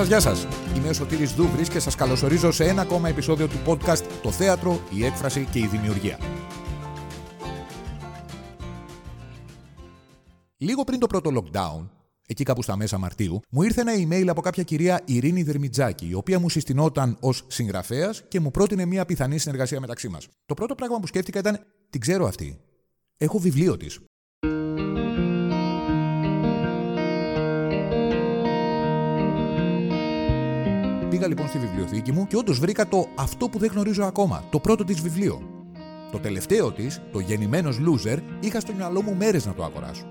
σας, γεια σας. Είμαι ο Σωτήρης Δούβρης και σας καλωσορίζω σε ένα ακόμα επεισόδιο του podcast «Το θέατρο, η έκφραση και η δημιουργία». Λίγο πριν το πρώτο lockdown, εκεί κάπου στα μέσα Μαρτίου, μου ήρθε ένα email από κάποια κυρία Ειρήνη Δερμιτζάκη, η οποία μου συστηνόταν ως συγγραφέας και μου πρότεινε μια πιθανή συνεργασία μεταξύ μας. Το πρώτο πράγμα που σκέφτηκα ήταν: Την ξέρω αυτή. Έχω βιβλίο της. Πήγα λοιπόν στη βιβλιοθήκη μου και όντως βρήκα το αυτό που δεν γνωρίζω ακόμα, το πρώτο της βιβλίο. Το τελευταίο της, το γεννημένος loser, είχα στο μυαλό μου μέρες να το αγοράσω.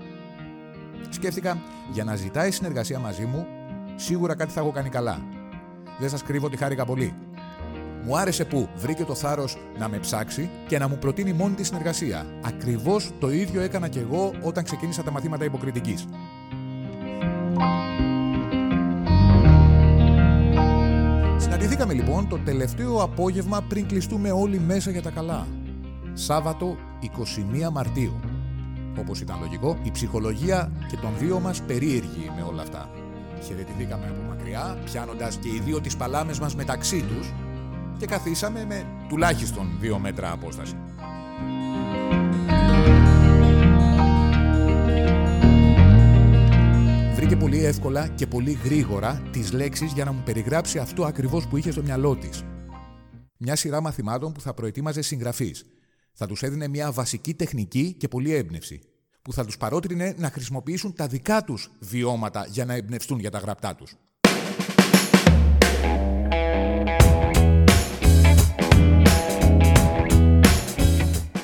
Σκέφτηκα, για να ζητάει συνεργασία μαζί μου, σίγουρα κάτι θα έχω κάνει καλά. Δεν σας κρύβω ότι χάρηκα πολύ. Μου άρεσε που βρήκε το θάρρος να με ψάξει και να μου προτείνει μόνη της συνεργασία. Ακριβώς το ίδιο έκανα κι εγώ όταν ξεκίνησα τα μαθήματα υποκριτικής. Συναντηθήκαμε λοιπόν το τελευταίο απόγευμα πριν κλειστούμε όλοι μέσα για τα καλά. Σάββατο 21 Μαρτίου. Όπως ήταν λογικό, η ψυχολογία και των δύο μας περίεργη με όλα αυτά. Χαιρετηθήκαμε από μακριά, πιάνοντας και οι δύο τις παλάμες μας μεταξύ τους και καθίσαμε με τουλάχιστον δύο μέτρα απόσταση. Βρήκε πολύ εύκολα και πολύ γρήγορα τις λέξεις για να μου περιγράψει αυτό ακριβώς που είχε στο μυαλό της. Μια σειρά μαθημάτων που θα προετοίμαζε συγγραφείς. Θα τους έδινε μια βασική τεχνική και πολλή έμπνευση που θα τους παρότρινε να χρησιμοποιήσουν τα δικά τους βιώματα για να εμπνευστούν για τα γραπτά τους.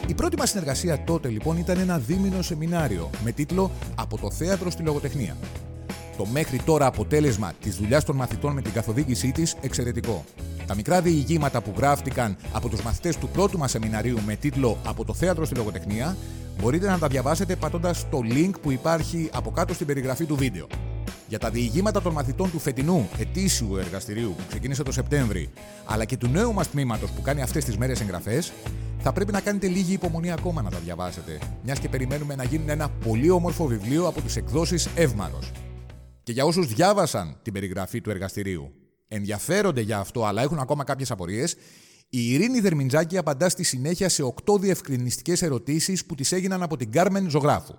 Η πρώτη μας συνεργασία τότε λοιπόν ήταν ένα δίμηνο σεμινάριο με τίτλο «Από το θέατρο στη λογοτεχνία». Το μέχρι τώρα αποτέλεσμα της δουλειάς των μαθητών με την καθοδήγησή της εξαιρετικό. Τα μικρά διηγήματα που γράφτηκαν από τους μαθητές του πρώτου μας σεμιναρίου με τίτλο «Από το θέατρο στη λογοτεχνία» μπορείτε να τα διαβάσετε πατώντας το link που υπάρχει από κάτω στην περιγραφή του βίντεο. Για τα διηγήματα των μαθητών του φετινού ετήσιου εργαστηρίου που ξεκίνησε το Σεπτέμβρη, αλλά και του νέου μας τμήματος που κάνει αυτές τις μέρες εγγραφές, θα πρέπει να κάνετε λίγη υπομονή ακόμα να τα διαβάσετε, μιας και περιμένουμε να γίνουν ένα πολύ όμορφο βιβλίο από τις εκδόσεις Εύμαρο. Και για όσους διάβασαν την περιγραφή του εργαστηρίου, ενδιαφέρονται για αυτό αλλά έχουν ακόμα κάποιες απορίες, η Ειρήνη Δερμιντζάκη απαντά στη συνέχεια σε οκτώ διευκρινιστικές ερωτήσεις που της έγιναν από την Κάρμεν Ζωγράφου.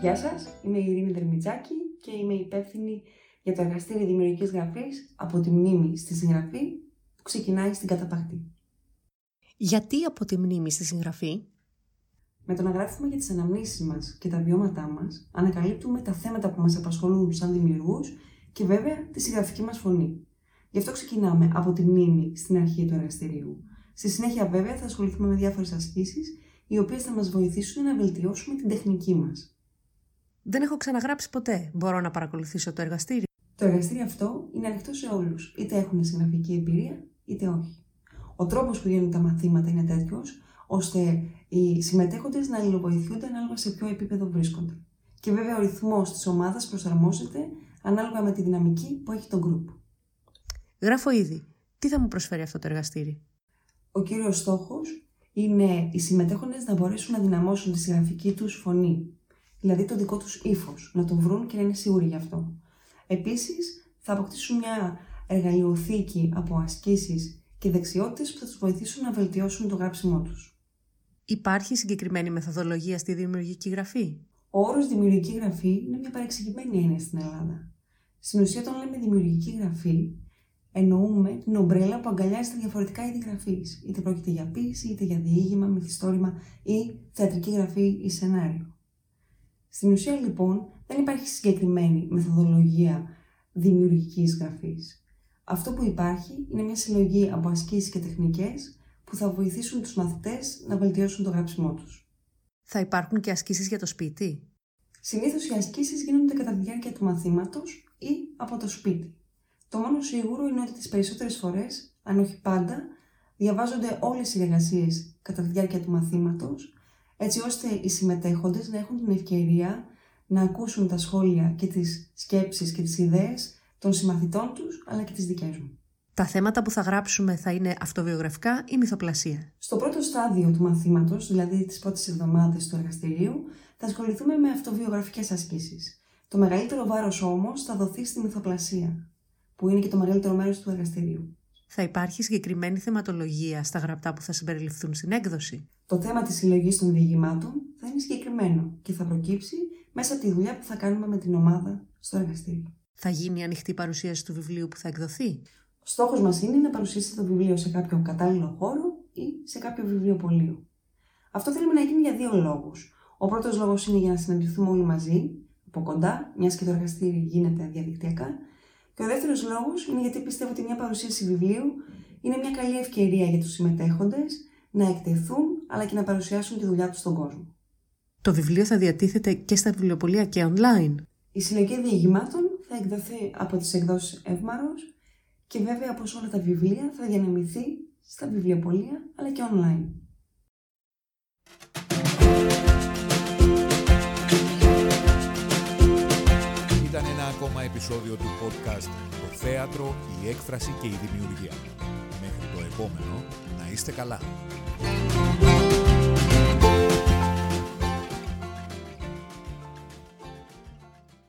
Γεια σας, είμαι η Ειρήνη Δερμιτζάκη και είμαι υπεύθυνη για το εργαστήριο δημιουργικής γραφής από τη μνήμη στη συγγραφή που ξεκινάει στην καταπαχτή. Γιατί από τη μνήμη στη συγγραφή; Με το να γράφουμε για τις αναμνήσεις μας και τα βιώματά μας, ανακαλύπτουμε τα θέματα που μας απασχολούν σαν δημιουργούς και βέβαια τη συγγραφική μας φωνή. Γι' αυτό ξεκινάμε από τη μνήμη στην αρχή του εργαστηρίου. Στη συνέχεια βέβαια θα ασχοληθούμε με διάφορες ασκήσεις, οι οποίες θα μας βοηθήσουν να βελτιώσουμε την τεχνική μας. Δεν έχω ξαναγράψει ποτέ. Μπορώ να παρακολουθήσω το εργαστήριο. Το εργαστήριο αυτό είναι ανοιχτό σε όλους, είτε έχουν συγγραφική εμπειρία, είτε όχι. Ο τρόπος που γίνονται τα μαθήματα είναι τέτοιος, ώστε οι συμμετέχοντες να αλληλοβοηθούνται ανάλογα σε ποιο επίπεδο βρίσκονται. Και βέβαια ο ρυθμός της ομάδας προσαρμόζεται ανάλογα με τη δυναμική που έχει το group. Γράφω ήδη. Τι θα μου προσφέρει αυτό το εργαστήρι; Ο κύριος στόχος είναι οι συμμετέχοντες να μπορέσουν να δυναμώσουν τη συγγραφική τους φωνή, δηλαδή το δικό τους ύφος, να το βρουν και να είναι σίγουροι γι' αυτό. Επίσης, θα αποκτήσουν μια εργαλειοθήκη από ασκήσεις και δεξιότητες που θα τους βοηθήσουν να βελτιώσουν το γράψιμό τους. Υπάρχει συγκεκριμένη μεθοδολογία στη δημιουργική γραφή; Ο όρος δημιουργική γραφή είναι μια παρεξηγημένη έννοια στην Ελλάδα. Στην ουσία, όταν λέμε δημιουργική γραφή, εννοούμε την ομπρέλα που αγκαλιάζει τα διαφορετικά είδη γραφής. Είτε πρόκειται για ποίηση, είτε για διήγημα, μυθιστόρημα ή θεατρική γραφή ή σενάριο. Στην ουσία, λοιπόν, δεν υπάρχει συγκεκριμένη μεθοδολογία δημιουργικής γραφής. Αυτό που υπάρχει είναι μια συλλογή από ασκήσεις και τεχνικές που θα βοηθήσουν τους μαθητές να βελτιώσουν το γράψιμό τους. Θα υπάρχουν και ασκήσεις για το σπίτι; Συνήθως οι ασκήσεις γίνονται κατά τη διάρκεια του μαθήματος ή από το σπίτι. Το μόνο σίγουρο είναι ότι τις περισσότερες φορές, αν όχι πάντα, διαβάζονται όλες οι εργασίες κατά τη διάρκεια του μαθήματος, έτσι ώστε οι συμμετέχοντες να έχουν την ευκαιρία να ακούσουν τα σχόλια και τις σκέψεις και τις ιδέες των συμμαθητών τους, αλλά και τις δικές μου. Τα θέματα που θα γράψουμε θα είναι αυτοβιογραφικά ή μυθοπλασία; Στο πρώτο στάδιο του μαθήματος, δηλαδή τις πρώτες εβδομάδες του εργαστηρίου, θα ασχοληθούμε με αυτοβιογραφικές ασκήσεις. Το μεγαλύτερο βάρος όμως θα δοθεί στη μυθοπλασία, που είναι και το μεγαλύτερο μέρος του εργαστηρίου. Θα υπάρχει συγκεκριμένη θεματολογία στα γραπτά που θα συμπεριληφθούν στην έκδοση; Το θέμα της συλλογής των διηγημάτων θα είναι συγκεκριμένο και θα προκύψει μέσα από τη δουλειά που θα κάνουμε με την ομάδα στο εργαστήριο. Θα γίνει ανοιχτή παρουσίαση του βιβλίου που θα εκδοθεί; Ο στόχος μας είναι να παρουσιάσετε το βιβλίο σε κάποιο κατάλληλο χώρο ή σε κάποιο βιβλιοπωλείο. Αυτό θέλουμε να γίνει για δύο λόγους. Ο πρώτος λόγος είναι για να συναντηθούμε όλοι μαζί, από κοντά, μιας και το εργαστήριο γίνεται διαδικτυακά. Και ο δεύτερος λόγος είναι γιατί πιστεύω ότι μια παρουσίαση βιβλίου είναι μια καλή ευκαιρία για τους συμμετέχοντες να εκτεθούν αλλά και να παρουσιάσουν τη δουλειά τους στον κόσμο. Το βιβλίο θα διατίθεται και στα βιβλιοπολία και online. Η συλλογή διηγημάτων θα εκδοθεί από τις εκδόσεις Ευμαρός και βέβαια όπως όλα τα βιβλία θα διανεμηθεί στα βιβλιοπολία αλλά και online. Ήταν ένα ακόμα επεισόδιο του podcast «Το θέατρο, η έκφραση και η δημιουργία». Μέχρι το επόμενο, να είστε καλά.